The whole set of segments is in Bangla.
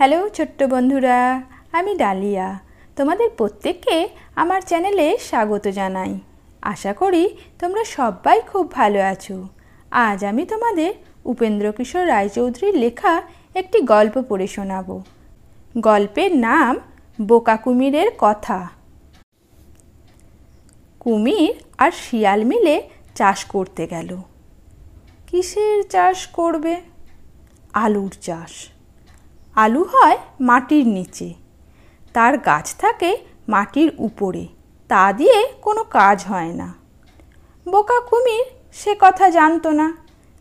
হ্যালো ছোট্ট বন্ধুরা, আমি ডালিয়া। তোমাদের প্রত্যেককে আমার চ্যানেলে স্বাগত জানাই। আশা করি তোমরা সবাই খুব ভালো আছো। আজ আমি তোমাদের উপেন্দ্র কিশোর রায়চৌধুরীর লেখা একটি গল্প পড়ে শোনাব। গল্পের নাম বোকা কুমিরের কথা। কুমির আর শিয়াল মিলে চাষ করতে গেল। কিসের চাষ করবে? আলুর চাষ। আলু হয় মাটির নিচে। তার গাছ থাকে মাটির উপরে। তা দিয়ে কোনো কাজ হয় না। বোকা কুমির সে কথা জানতো না।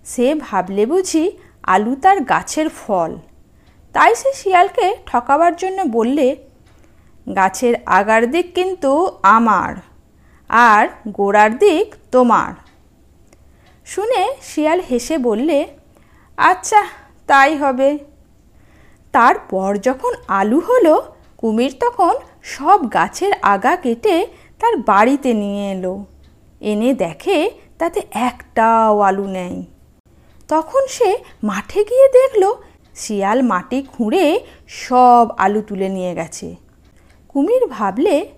সে ভাবলে বুঝি আলু তার গাছের ফল। তাই সে শিয়ালকে ঠকাবার জন্য বললে, গাছের আগার দিক কিন্তু আমার, আর গোড়ার দিক তোমার। শুনে শিয়াল হেসে বললে আচ্ছা তাই হবে। তারপর যখন আলু হলো, কুমির তখন সব গাছের আগা কেটে তার বাড়িতে নিয়ে এলো। এনে দেখে তাতে একটাও আলু নেই। তখন সে মাঠে গিয়ে দেখল, শিয়াল মাটি খুঁড়ে সব আলু তুলে নিয়ে গেছে। কুমির ভাবলে,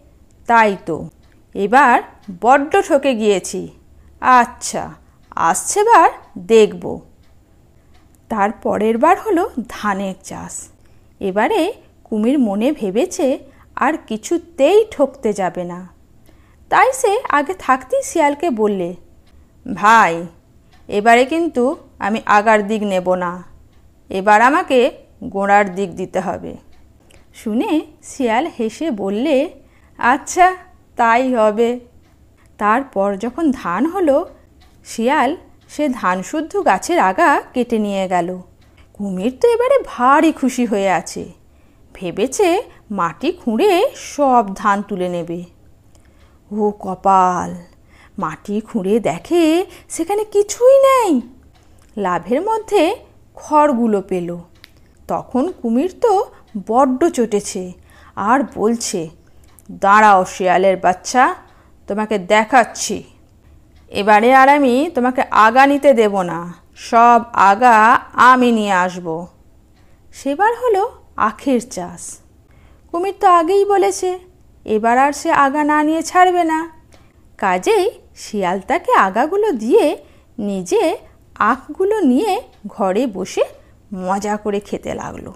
তাই তো, এবার বড্ড ঠকে গিয়েছি। আচ্ছা আসছে বার দেখব। তার পরের বার হলো ধানের চাষ। এবারে কুমির মনে ভেবেছে আর কিছুতেই ঠকতে যাবে না। তাই সে আগে থাকতেই শিয়ালকে বললে, ভাই, এবারে কিন্তু আমি আগার দিক নেব না। এবার আমাকে গোড়ার দিক দিতে হবে। শুনে শিয়াল হেসে বললে আচ্ছা তাই হবে। তারপর যখন ধান হলো, শিয়াল সে ধান শুদ্ধ গাছের আগা কেটে নিয়ে গেল। কুমির তো এবারে ভারী খুশি হয়ে আছে। ভেবেছে মাটি খুঁড়ে সব ধান তুলে নেবে। ও কপাল, মাটি খুঁড়ে দেখে সেখানে কিছুই নেই। লাভের মধ্যে খড়গুলো পেল। তখন কুমির তো বড্ড চটেছে আর বলছে, দাঁড়াও শিয়ালের বাচ্চা, তোমাকে দেখাচ্ছি। এবারে আর আমি তোমাকে আগা নিতে দেব না। সব আগা আমি নিয়ে আসব। সেবার হলো আখের চাষ। কুমির তো আগেই বলেছে, এবার আর সে আগা না নিয়ে ছাড়বে না। কাজেই শিয়াল তাকে আগাগুলো দিয়ে নিজে আখগুলো নিয়ে ঘরে বসে মজা করে খেতে লাগল।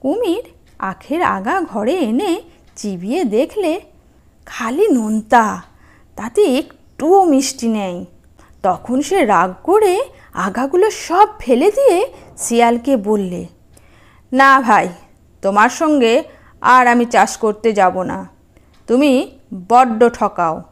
কুমির আখের আগা ঘরে এনে চিবিয়ে দেখলে, খালি নোনতা, তাতে একটুও মিষ্টি নেই। তখন সে রাগ করে আগাগুলো সব ফেলে দিয়ে শিয়ালকে বললে, না ভাই, তোমার সঙ্গে আর আমি চাষ করতে যাব না। তুমি বড্ড ঠকাও।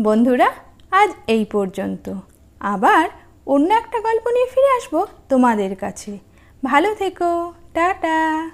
বন্ধুরা, আজ এই পর্যন্ত। আবার অন্য একটা গল্প নিয়ে ফিরে আসব তোমাদের কাছে। ভালো থেকো, টাটা।